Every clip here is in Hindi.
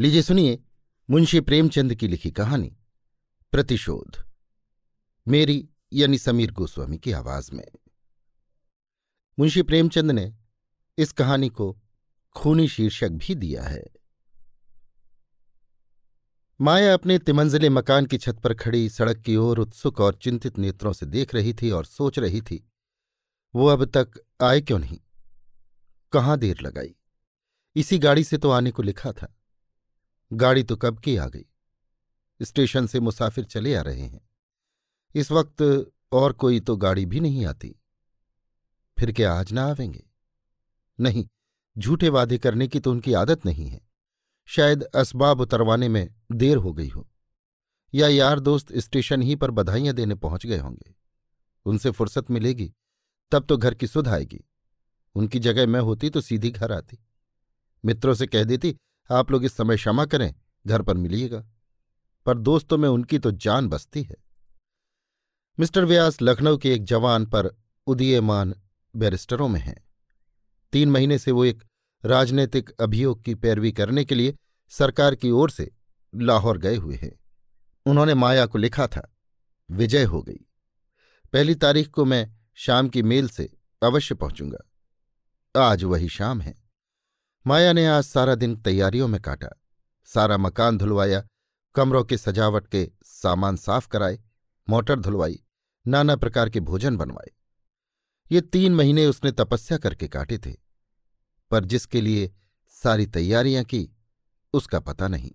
लीजिए सुनिए मुंशी प्रेमचंद की लिखी कहानी, प्रतिशोध। मेरी यानी समीर गोस्वामी की आवाज़ में। मुंशी प्रेमचंद ने इस कहानी को खूनी शीर्षक भी दिया है। माया अपने तिमंजले मकान की छत पर खड़ी सड़क की ओर उत्सुक और चिंतित नेत्रों से देख रही थी और सोच रही थी, वो अब तक आए क्यों नहीं? कहाँ देर लगाई? इसी गाड़ी से तो आने को लिखा था। गाड़ी तो कब की आ गई। स्टेशन से मुसाफिर चले आ रहे हैं। इस वक्त और कोई तो गाड़ी भी नहीं आती। फिर क्या आज ना आवेंगे? नहीं, झूठे वादे करने की तो उनकी आदत नहीं है। शायद असबाब उतरवाने में देर हो गई हो। या यार दोस्त स्टेशन ही पर बधाइयाँ देने पहुँच गए होंगे। उनसे फुर्सत मिलेगी, तब तो घर की सुध आएगी। उनकी जगह मैं होती तो सीधी घर आती। मित्रों से कह देती आप लोग इस समय क्षमा करें, घर पर मिलिएगा। पर दोस्तों, में उनकी तो जान बसती है। मिस्टर व्यास लखनऊ के एक जवान पर उदीयमान बैरिस्टरों में हैं। तीन महीने से वो एक राजनीतिक अभियोग की पैरवी करने के लिए सरकार की ओर से लाहौर गए हुए हैं। उन्होंने माया को लिखा था, विजय हो गई। पहली तारीख को मैं शाम की मेल से अवश्य पहुंचूँगा। आज वही शाम है। माया ने आज सारा दिन तैयारियों में काटा। सारा मकान धुलवाया, कमरों के सजावट के सामान साफ़ कराए, मोटर धुलवाई, नाना प्रकार के भोजन बनवाए। ये तीन महीने उसने तपस्या करके काटे थे, पर जिसके लिए सारी तैयारियाँ की, उसका पता नहीं।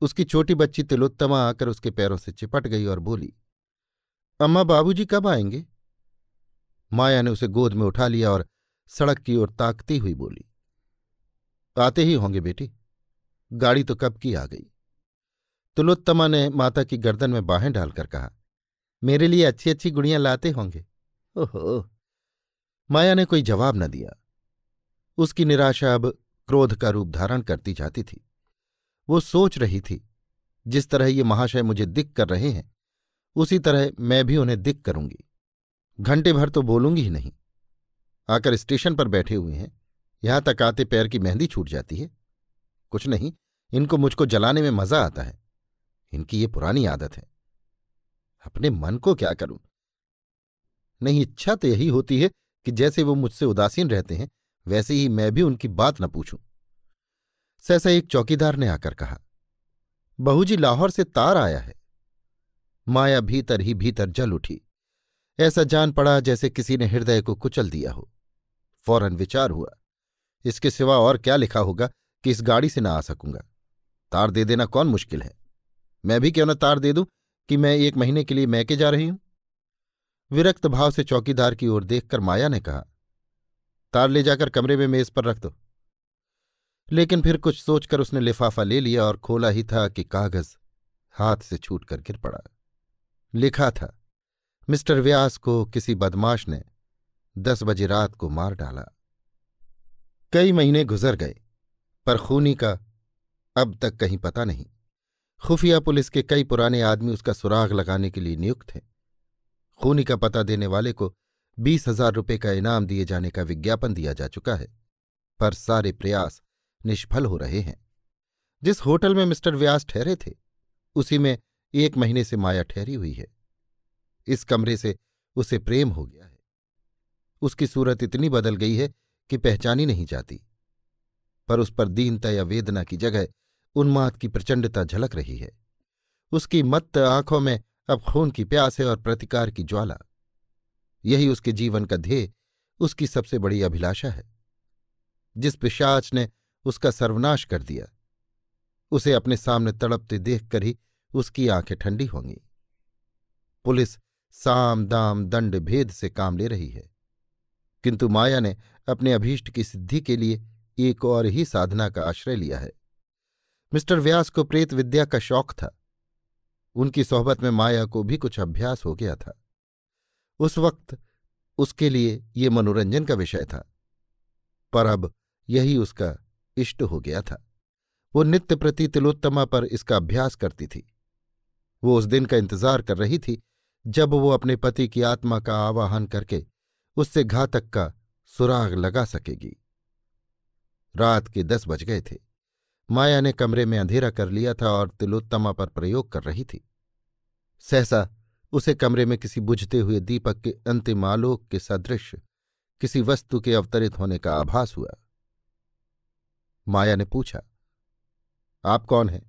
उसकी छोटी बच्ची तिलोत्तमा आकर उसके पैरों से चिपट गई और बोली, अम्मा बाबूजी कब आएँगे? माया ने उसे गोद में उठा लिया और सड़क की ओर ताकती हुई बोली आते ही होंगे बेटी। गाड़ी तो कब की आ गई। तुलोत्तमा ने माता की गर्दन में बाहें डालकर कहा, मेरे लिए अच्छी अच्छी गुड़ियाँ लाते होंगे। ओहो। माया ने कोई जवाब न दिया। उसकी निराशा अब क्रोध का रूप धारण करती जाती थी। वो सोच रही थी, जिस तरह ये महाशय मुझे दिक कर रहे हैं, उसी तरह मैं भी उन्हें दिक करूँगी। घंटे भर तो बोलूँगी ही नहीं। आकर स्टेशन पर बैठे हुए हैं। यहाँ तक आते पैर की मेहंदी छूट जाती है। कुछ नहीं, इनको मुझको जलाने में मज़ा आता है। इनकी ये पुरानी आदत है। अपने मन को क्या करूँ? नहीं, इच्छा तो यही होती है कि जैसे वो मुझसे उदासीन रहते हैं, वैसे ही मैं भी उनकी बात न पूछूँ। सहसा एक चौकीदार ने आकर कहा, बहू जी, लाहौर से तार आया है। माया भीतर ही भीतर जल उठी। ऐसा जान पड़ा जैसे किसी ने हृदय को कुचल दिया हो। फ़ौरन विचार हुआ इसके सिवा और क्या लिखा होगा कि इस गाड़ी से ना आ सकूँगा। तार दे देना कौन मुश्किल है? मैं भी क्यों न तार दे दूँ कि मैं एक महीने के लिए मैके जा रही हूँ? विरक्त भाव से चौकीदार की ओर देखकर माया ने कहा, तार ले जाकर कमरे में मेज पर रख दो। लेकिन फिर कुछ सोचकर उसने लिफाफा ले लिया और खोला ही था कि कागज़ हाथ से छूट कर गिर पड़ा। लिखा था, मिस्टर व्यास को किसी बदमाश ने दस बजे रात को मार डाला। कई महीने गुजर गए, पर खूनी का अब तक कहीं पता नहीं। खुफिया पुलिस के कई पुराने आदमी उसका सुराग लगाने के लिए नियुक्त हैं खूनी का पता देने वाले को बीस हज़ार रुपये का इनाम दिए जाने का विज्ञापन दिया जा चुका है, पर सारे प्रयास निष्फल हो रहे हैं। जिस होटल में मिस्टर व्यास ठहरे थे, उसी में एक महीने से माया ठहरी हुई है। इस कमरे से उसे प्रेम हो गया है। उसकी सूरत इतनी बदल गई है कि पहचानी नहीं जाती। पर उस पर दीनता या वेदना की जगह उन्माद की प्रचंडता झलक रही है। उसकी मत्त आँखों में अब खून की प्यास है और प्रतिकार की ज्वाला। यही उसके जीवन का ध्येय, उसकी सबसे बड़ी अभिलाषा है। जिस पिशाच ने उसका सर्वनाश कर दिया, उसे अपने सामने तड़पते देखकर ही उसकी आँखें ठंडी होंगी। पुलिस साम दाम दंड भेद से काम ले रही है। किंतु माया ने अपने अभीष्ट की सिद्धि के लिए एक और ही साधना का आश्रय लिया है। मिस्टर व्यास को प्रेत विद्या का शौक था। उनकी सोहबत में माया को भी कुछ अभ्यास हो गया था। उस वक्त उसके लिए ये मनोरंजन का विषय था। पर अब यही उसका इष्ट हो गया था। वो नित्य प्रति तिलोत्तमा पर इसका अभ्यास करती थी। वो उस दिन का इंतज़ार कर रही थी जब वो अपने पति की आत्मा का आवाहन करके उससे घातक का सुराग लगा सकेगी। रात के दस बज गए थे। माया ने कमरे में अंधेरा कर लिया था और तिलोत्तमा पर प्रयोग कर रही थी। सहसा उसे कमरे में किसी बुझते हुए दीपक के अंतिम आलोक के सदृश, किसी वस्तु के अवतरित होने का आभास हुआ। माया ने पूछा, आप कौन हैं?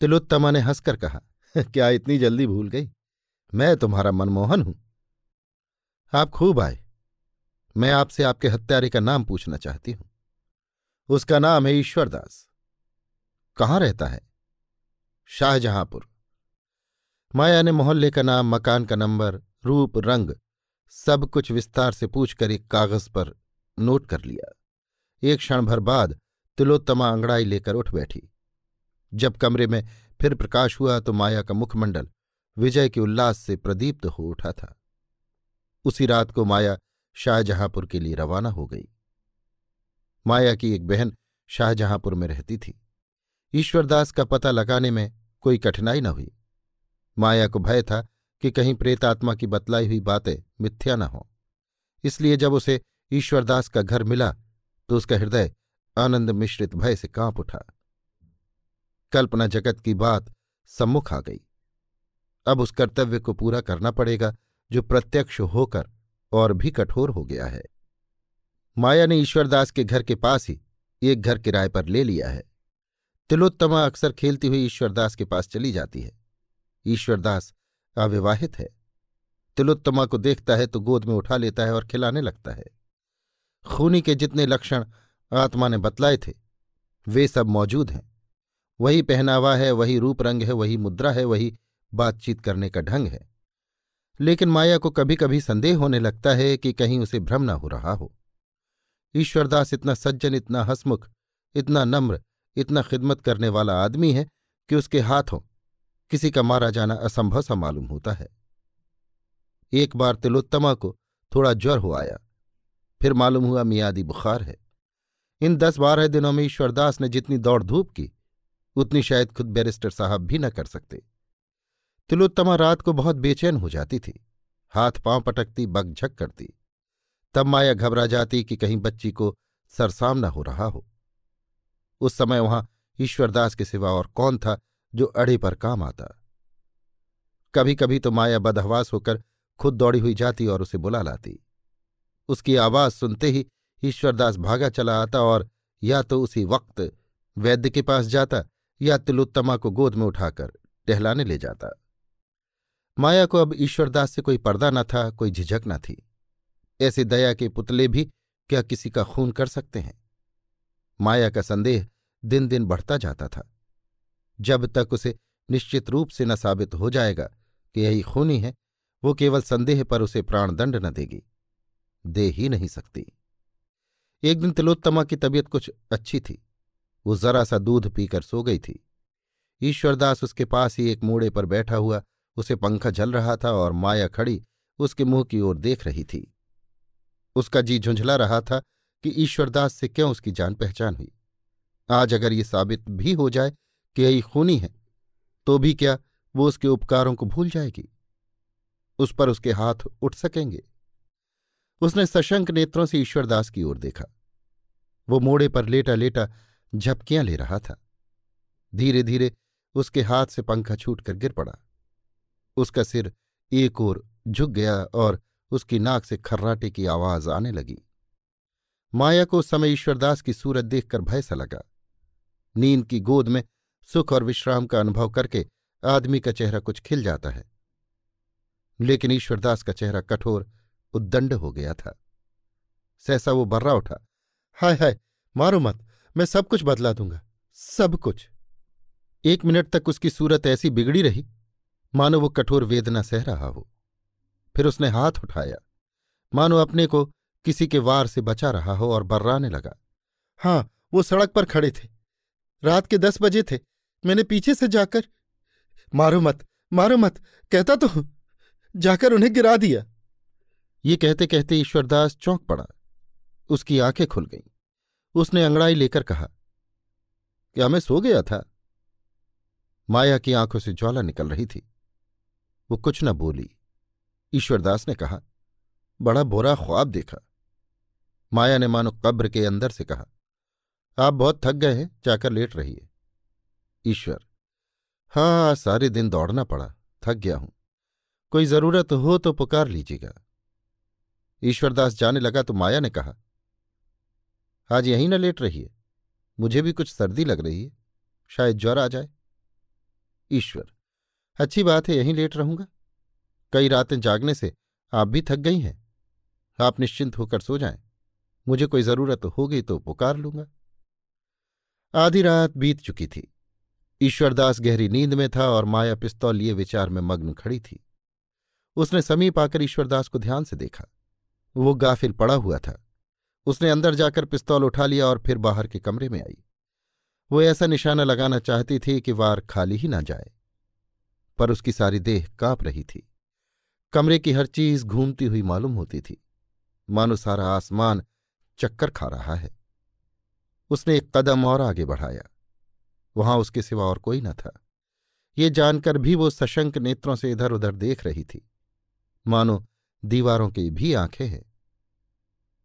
तिलोत्तमा ने हंसकर कहा, क्या इतनी जल्दी भूल गई? मैं तुम्हारा मनमोहन हूँ। आप खूब आए। मैं आपसे आपके हत्यारे का नाम पूछना चाहती हूँ। उसका नाम है ईश्वरदास। कहाँ रहता है? शाहजहांपुर। माया ने मोहल्ले का नाम, मकान का नंबर, रूप, रंग, सब कुछ विस्तार से पूछकर एक कागज़ पर नोट कर लिया। एक क्षण भर बाद तिलोत्तमा अंगड़ाई लेकर उठ बैठी। जब कमरे में फिर प्रकाश हुआ तो माया का मुखमंडल विजय के उल्लास से प्रदीप्त हो उठा था। उसी रात को माया शाहजहांपुर के लिए रवाना हो गई। माया की एक बहन शाहजहांपुर में रहती थी। ईश्वरदास का पता लगाने में कोई कठिनाई न हुई। माया को भय था कि कहीं प्रेतात्मा की बतलाई हुई बातें मिथ्या न हो। इसलिए जब उसे ईश्वरदास का घर मिला तो उसका हृदय आनंद मिश्रित भय से काँप उठा। कल्पना जगत की बात सम्मुख आ गई। अब उस कर्तव्य को पूरा करना पड़ेगा जो प्रत्यक्ष होकर और भी कठोर हो गया है। माया ने ईश्वरदास के घर के पास ही एक घर किराए पर ले लिया है। तिलोत्तमा अक्सर खेलती हुई ईश्वरदास के पास चली जाती है। ईश्वरदास अविवाहित है। तिलोत्तमा को देखता है तो गोद में उठा लेता है और खिलाने लगता है। खूनी के जितने लक्षण आत्मा ने बतलाए थे, वे सब मौजूद हैं। वही पहनावा है, वही रूप रंग है, वही मुद्रा है, वही बातचीत करने का ढंग है। लेकिन माया को कभी कभी संदेह होने लगता है कि कहीं उसे भ्रम न हो रहा हो। ईश्वरदास इतना सज्जन, इतना हसमुख, इतना नम्र, इतना खिदमत करने वाला आदमी है कि उसके हाथों किसी का मारा जाना असंभव सा मालूम होता है। एक बार तिलोत्तमा को थोड़ा ज्वर हो आया। फिर मालूम हुआ मियादी बुखार है। इन दस बारह दिनों में ईश्वरदास ने जितनी दौड़ धूप की, उतनी शायद खुद बैरिस्टर साहब भी न कर सकते। तिलोत्तमा रात को बहुत बेचैन हो जाती थी। हाथ पाँव पटकती बगझक करती। तब माया घबरा जाती कि कहीं बच्ची को सरसाम न हो रहा हो। उस समय वहाँ ईश्वरदास के सिवा और कौन था जो अड़े पर काम आता? कभी कभी तो माया बदहवास होकर खुद दौड़ी हुई जाती और उसे बुला लाती। उसकी आवाज़ सुनते ही ईश्वरदास भागा चला आता और या तो उसी वक्त वैद्य के पास जाता या तिलोत्तमा को गोद में उठाकर टहलाने ले जाता। माया को अब ईश्वरदास से कोई पर्दा न था, कोई झिझक न थी। ऐसे दया के पुतले भी क्या किसी का खून कर सकते हैं? माया का संदेह दिन दिन बढ़ता जाता था। जब तक उसे निश्चित रूप से न साबित हो जाएगा कि यही खूनी है, वो केवल संदेह पर उसे प्राणदंड न देगी, दे ही नहीं सकती। एक दिन तिलोत्तमा की तबीयत कुछ अच्छी थी। वो जरा सा दूध पीकर सो गई थी। ईश्वरदास उसके पास ही एक मोड़े पर बैठा हुआ उसे पंखा जल रहा था और माया खड़ी उसके मुँह की ओर देख रही थी। उसका जी झुंझला रहा था कि ईश्वरदास से क्यों उसकी जान पहचान हुई। आज अगर ये साबित भी हो जाए कि यही खूनी है तो भी क्या वो उसके उपकारों को भूल जाएगी? उस पर उसके हाथ उठ सकेंगे। उसने सशंक नेत्रों से ईश्वरदास की ओर देखा। वो मोड़े पर लेटा लेटा झपकियाँ ले रहा था। धीरे धीरे उसके हाथ से पंखा छूटकर गिर पड़ा। उसका सिर एक ओर झुक गया और उसकी नाक से खर्राटे की आवाज़ आने लगी। माया को उस समय ईश्वरदास की सूरत देखकर भय सा लगा। नींद की गोद में सुख और विश्राम का अनुभव करके आदमी का चेहरा कुछ खिल जाता है। लेकिन ईश्वरदास का चेहरा कठोर, उद्दंड हो गया था। सहसा वो बर्रा उठा। हाय हाय, मारो मत, मैं सब कुछ बदला दूँगा, सब कुछ। एक मिनट तक उसकी सूरत ऐसी बिगड़ी रही। मानो वो कठोर वेदना सह रहा हो। फिर उसने हाथ उठाया। मानो अपने को किसी के वार से बचा रहा हो और बर्राने लगा। हाँ वो सड़क पर खड़े थे। रात के दस बजे थे। मैंने पीछे से जाकर मारो मत मारो मत, कहता तो जाकर उन्हें गिरा दिया। ये कहते कहते ईश्वरदास चौंक पड़ा। उसकी आँखें खुल गईं। उसने अंगड़ाई लेकर कहा, क्या मैं सो गया था? माया की आँखों से ज्वाला निकल रही थी। वो कुछ न बोली। ईश्वरदास ने कहा, बड़ा बुरा ख्वाब देखा। माया ने मानो कब्र के अंदर से कहा, आप बहुत थक गए हैं, जाकर लेट रहिए। ईश्वर हाँ सारे दिन दौड़ना पड़ा, थक गया हूँ। कोई ज़रूरत हो तो पुकार लीजिएगा। ईश्वरदास जाने लगा तो माया ने कहा, आज यहीं न लेट रहिए, मुझे भी कुछ सर्दी लग रही है, शायद ज्वर आ जाए। ईश्वर अच्छी बात है, यहीं लेट रहूँगा। कई रातें जागने से आप भी थक गई हैं। आप निश्चिंत होकर सो जाएँ। मुझे कोई ज़रूरत होगी तो पुकार लूँगा। आधी रात बीत चुकी थी। ईश्वरदास गहरी नींद में था और माया पिस्तौल लिए विचार में मग्न खड़ी थी। उसने समीप आकर ईश्वरदास को ध्यान से देखा। वो गाफिल पड़ा हुआ था। उसने अंदर जाकर पिस्तौल उठा लिया और फिर बाहर के कमरे में आई। वो ऐसा निशाना लगाना चाहती थी कि वार खाली ही ना जाए। पर उसकी सारी देह काँप रही थी। कमरे की हर चीज़ घूमती हुई मालूम होती थी। मानो सारा आसमान चक्कर खा रहा है। उसने एक कदम और आगे बढ़ाया। वहाँ उसके सिवा और कोई न था। ये जानकर भी वो सशंक नेत्रों से इधर उधर देख रही थी। मानो दीवारों की भी आँखें हैं।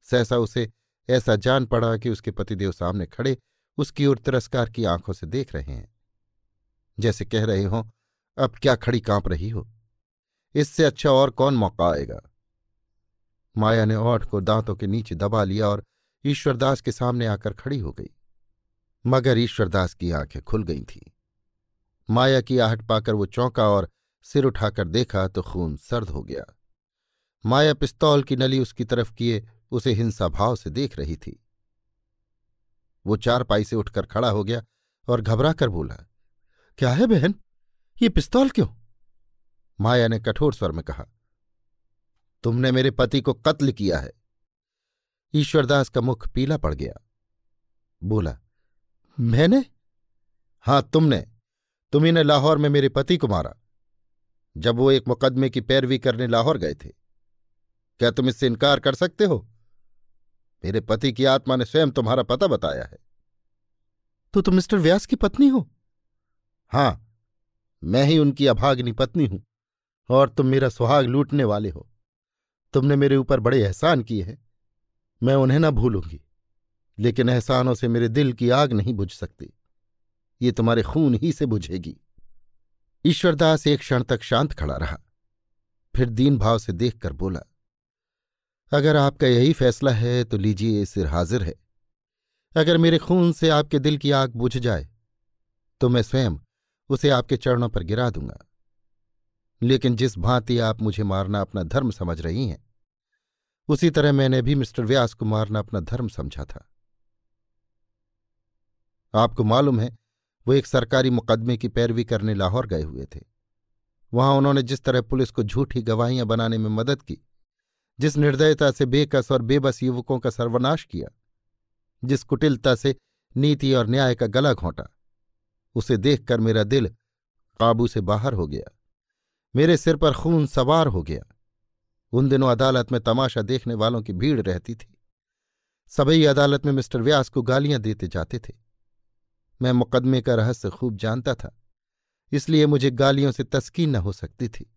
सहसा उसे ऐसा जान पड़ा कि उसके पतिदेव सामने खड़े उसकी ओर तिरस्कार की आँखों से देख रहे हैं। जैसे कह रहे हों अब क्या खड़ी काँप रही हो? इससे अच्छा और कौन मौका आएगा? माया ने ओठ को दांतों के नीचे दबा लिया और ईश्वरदास के सामने आकर खड़ी हो गई। मगर ईश्वरदास की आँखें खुल गई थीं। माया की आहट पाकर वो चौंका और सिर उठाकर देखा तो खून सर्द हो गया। माया पिस्तौल की नली उसकी तरफ़ किए उसे हिंसा भाव से देख रही थी। वो चार पाई से उठकर खड़ा हो गया और घबरा कर बोला, क्या है बहन? ये पिस्तौल क्यों? माया ने कठोर स्वर में कहा तुमने मेरे पति को कत्ल किया है। ईश्वरदास का मुख पीला पड़ गया। बोला मैंने? हाँ तुमने। तुम्ही ने लाहौर में मेरे पति को मारा जब वो एक मुकदमे की पैरवी करने लाहौर गए थे। क्या तुम इससे इनकार कर सकते हो? मेरे पति की आत्मा ने स्वयं तुम्हारा पता बताया है। तो तुम मिस्टर व्यास की पत्नी हो? हाँ मैं ही उनकी अभाग्नि पत्नी हूँ, और तुम मेरा सुहाग लूटने वाले हो। तुमने मेरे ऊपर बड़े एहसान किए हैं, मैं उन्हें ना भूलूँगी, लेकिन एहसानों से मेरे दिल की आग नहीं बुझ सकती। ये तुम्हारे खून ही से बुझेगी। ईश्वरदास एक क्षण तक शांत खड़ा रहा, फिर दीन भाव से देखकर बोला, अगर आपका यही फैसला है तो लीजिए सिर हाजिर है। अगर मेरे खून से आपके दिल की आग बुझ जाए तो मैं स्वयं उसे आपके चरणों पर गिरा दूँगा। लेकिन जिस भांति आप मुझे मारना अपना धर्म समझ रही हैं, उसी तरह मैंने भी मिस्टर व्यास को मारना अपना धर्म समझा था। आपको मालूम है, वो एक सरकारी मुकदमे की पैरवी करने लाहौर गए हुए थे। वहाँ उन्होंने जिस तरह पुलिस को झूठी गवाहियाँ बनाने में मदद की, जिस निर्दयता से बेकस और बेबस युवकों का सर्वनाश किया, जिस कुटिलता से नीति और न्याय का गला घोंटा उसे देखकर मेरा दिल काबू से बाहर हो गया। मेरे सिर पर खून सवार हो गया। उन दिनों अदालत में तमाशा देखने वालों की भीड़ रहती थी। सभी अदालत में मिस्टर व्यास को गालियाँ देते जाते थे। मैं मुकदमे का रहस्य खूब जानता था, इसलिए मुझे गालियों से तस्कीन न हो सकती थी।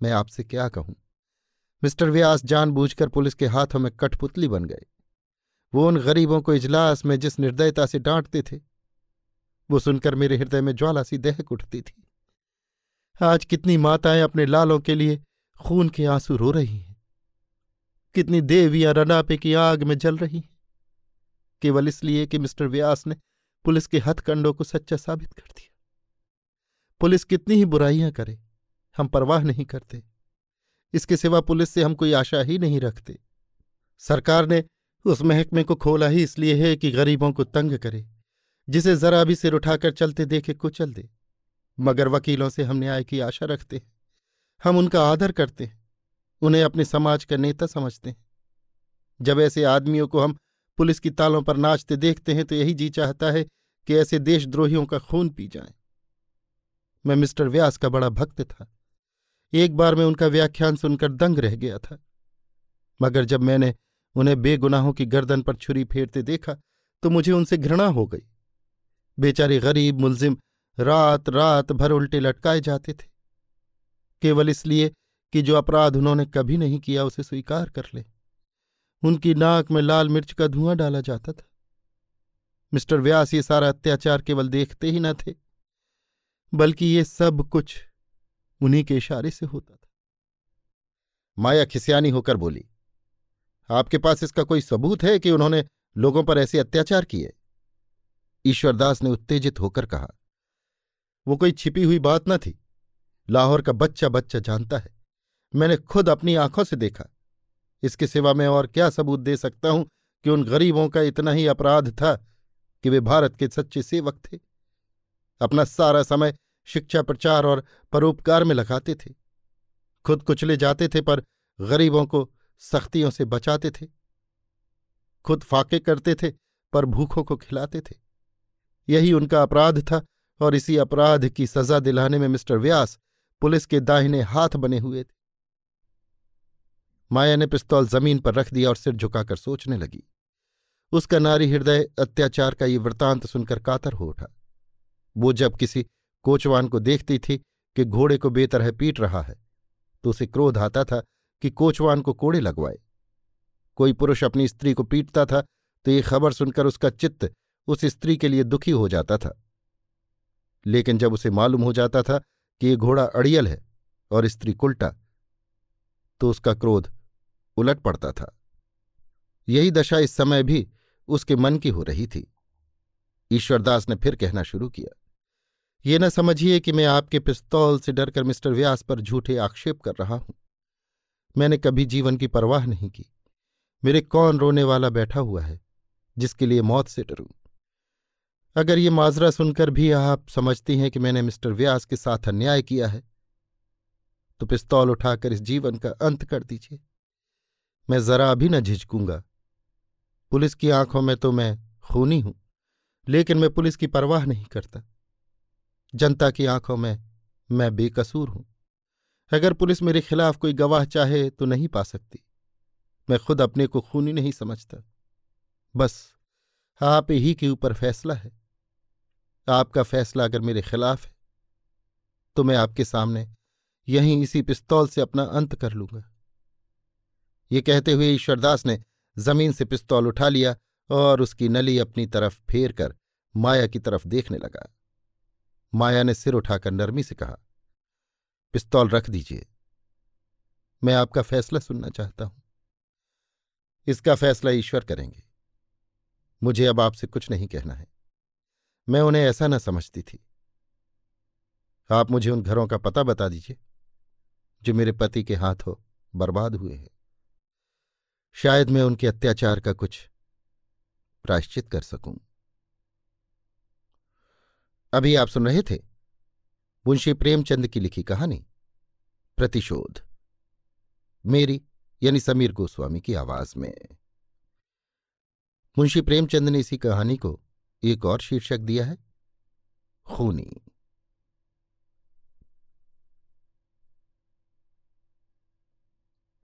मैं आपसे क्या कहूँ? मिस्टर व्यास जानबूझकर पुलिस के हाथों में कठपुतली बन गए। वो उन गरीबों को इजलास में जिस निर्दयता से डांटते थे वो सुनकर मेरे हृदय में ज्वाला सी दहक उठती थी। आज कितनी माताएँ अपने लालों के लिए खून के आँसू रो रही हैं। कितनी देवियाँ रनापे की आग में जल रही हैं। केवल इसलिए कि मिस्टर व्यास ने पुलिस के हथकंडों को सच्चा साबित कर दिया। पुलिस कितनी ही बुराइयाँ करे, हम परवाह नहीं करते। इसके सिवा पुलिस से हम कोई आशा ही नहीं रखते। सरकार ने उस महकमे को खोला ही इसलिए है कि गरीबों को तंग करे। जिसे जरा भी सिर उठाकर चलते देखे कुचल दे। मगर वकीलों से हम न्याय की आशा रखते हैं। हम उनका आदर करते हैं। उन्हें अपने समाज का नेता समझते हैं। जब ऐसे आदमियों को हम पुलिस की तालों पर नाचते देखते हैं तो यही जी चाहता है कि ऐसे देशद्रोहियों का खून पी जाए। मैं मिस्टर व्यास का बड़ा भक्त था। एक बार मैं उनका व्याख्यान सुनकर दंग रह गया था। मगर जब मैंने उन्हें बेगुनाहों की गर्दन पर छुरी फेरते देखा तो मुझे उनसे घृणा हो गई। बेचारे गरीब, मुलजिम रात रात भर उल्टे लटकाए जाते थे। केवल इसलिए कि जो अपराध उन्होंने कभी नहीं किया, उसे स्वीकार कर ले। उनकी नाक में लाल मिर्च का धुआँ डाला जाता था। मिस्टर व्यास ये सारा अत्याचार केवल देखते ही न थे, बल्कि ये सब कुछ उन्हीं के इशारे से होता था। माया खिसियानी होकर बोली, आपके पास इसका कोई सबूत है कि उन्होंने लोगों पर ऐसे अत्याचार किए? ईश्वरदास ने उत्तेजित होकर कहा, वो कोई छिपी हुई बात न थी। लाहौर का बच्चा बच्चा जानता है। मैंने खुद अपनी आँखों से देखा। इसके सिवा मैं और क्या सबूत दे सकता हूँ कि उन गरीबों का इतना ही अपराध था कि वे भारत के सच्चे सेवक थे। अपना सारा समय शिक्षा प्रचार और परोपकार में लगाते थे। खुद कुचले जाते थे पर गरीबों को सख्तियों से बचाते थे। खुद फाके करते थे पर भूखों को खिलाते थे। यही उनका अपराध था और इसी अपराध की सजा दिलाने में मिस्टर व्यास पुलिस के दाहिने हाथ बने हुए थे। माया ने पिस्तौल ज़मीन पर रख दिया और सिर झुकाकर सोचने लगी। उसका नारी हृदय अत्याचार का ये वृतांत सुनकर कातर हो उठा। वो जब किसी कोचवान को देखती थी कि घोड़े को बेतरह पीट रहा है तो उसे क्रोध आता था कि कोचवान को कोड़े लगवाए। कोई पुरुष अपनी स्त्री को पीटता था तो ये खबर सुनकर उसका चित्त उस स्त्री के लिए दुखी हो जाता था। लेकिन जब उसे मालूम हो जाता था कि ये घोड़ा अड़ियल है और स्त्री कुल्टा तो उसका क्रोध उलट पड़ता था। यही दशा इस समय भी उसके मन की हो रही थी। ईश्वरदास ने फिर कहना शुरू किया, ये न समझिए कि मैं आपके पिस्तौल से डरकर मिस्टर व्यास पर झूठे आक्षेप कर रहा हूँ। मैंने कभी जीवन की परवाह नहीं की। मेरे कौन रोने वाला बैठा हुआ है जिसके लिए मौत से डरूं? अगर ये माजरा सुनकर भी आप समझती हैं कि मैंने मिस्टर व्यास के साथ अन्याय किया है तो पिस्तौल उठाकर इस जीवन का अंत कर दीजिए। मैं जरा भी न झिझकूँगा। पुलिस की आँखों में तो मैं खूनी हूँ, लेकिन मैं पुलिस की परवाह नहीं करता। जनता की आँखों में मैं बेकसूर हूँ। अगर पुलिस मेरे खिलाफ कोई गवाह चाहे तो नहीं पा सकती। मैं खुद अपने को खूनी नहीं समझता। बस आप ही के ऊपर फैसला है। आपका फैसला अगर मेरे खिलाफ है तो मैं आपके सामने यहीं इसी पिस्तौल से अपना अंत कर लूँगा। ये कहते हुए ईश्वरदास ने ज़मीन से पिस्तौल उठा लिया और उसकी नली अपनी तरफ़ फेर कर माया की तरफ़ देखने लगा। माया ने सिर उठाकर नरमी से कहा, पिस्तौल रख दीजिए। मैं आपका फैसला सुनना चाहता हूँ। इसका फैसला ईश्वर करेंगे। मुझे अब आपसे कुछ नहीं कहना है। मैं उन्हें ऐसा न समझती थी। आप मुझे उन घरों का पता बता दीजिए, जो मेरे पति के हाथों बर्बाद हुए हैं। शायद मैं उनके अत्याचार का कुछ प्रायश्चित कर सकूँ। अभी आप सुन रहे थे मुंशी प्रेमचंद की लिखी कहानी, प्रतिशोध, मेरी यानी समीर गोस्वामी की आवाज़ में। मुंशी प्रेमचंद ने इसी कहानी को एक और शीर्षक दिया है खूनी।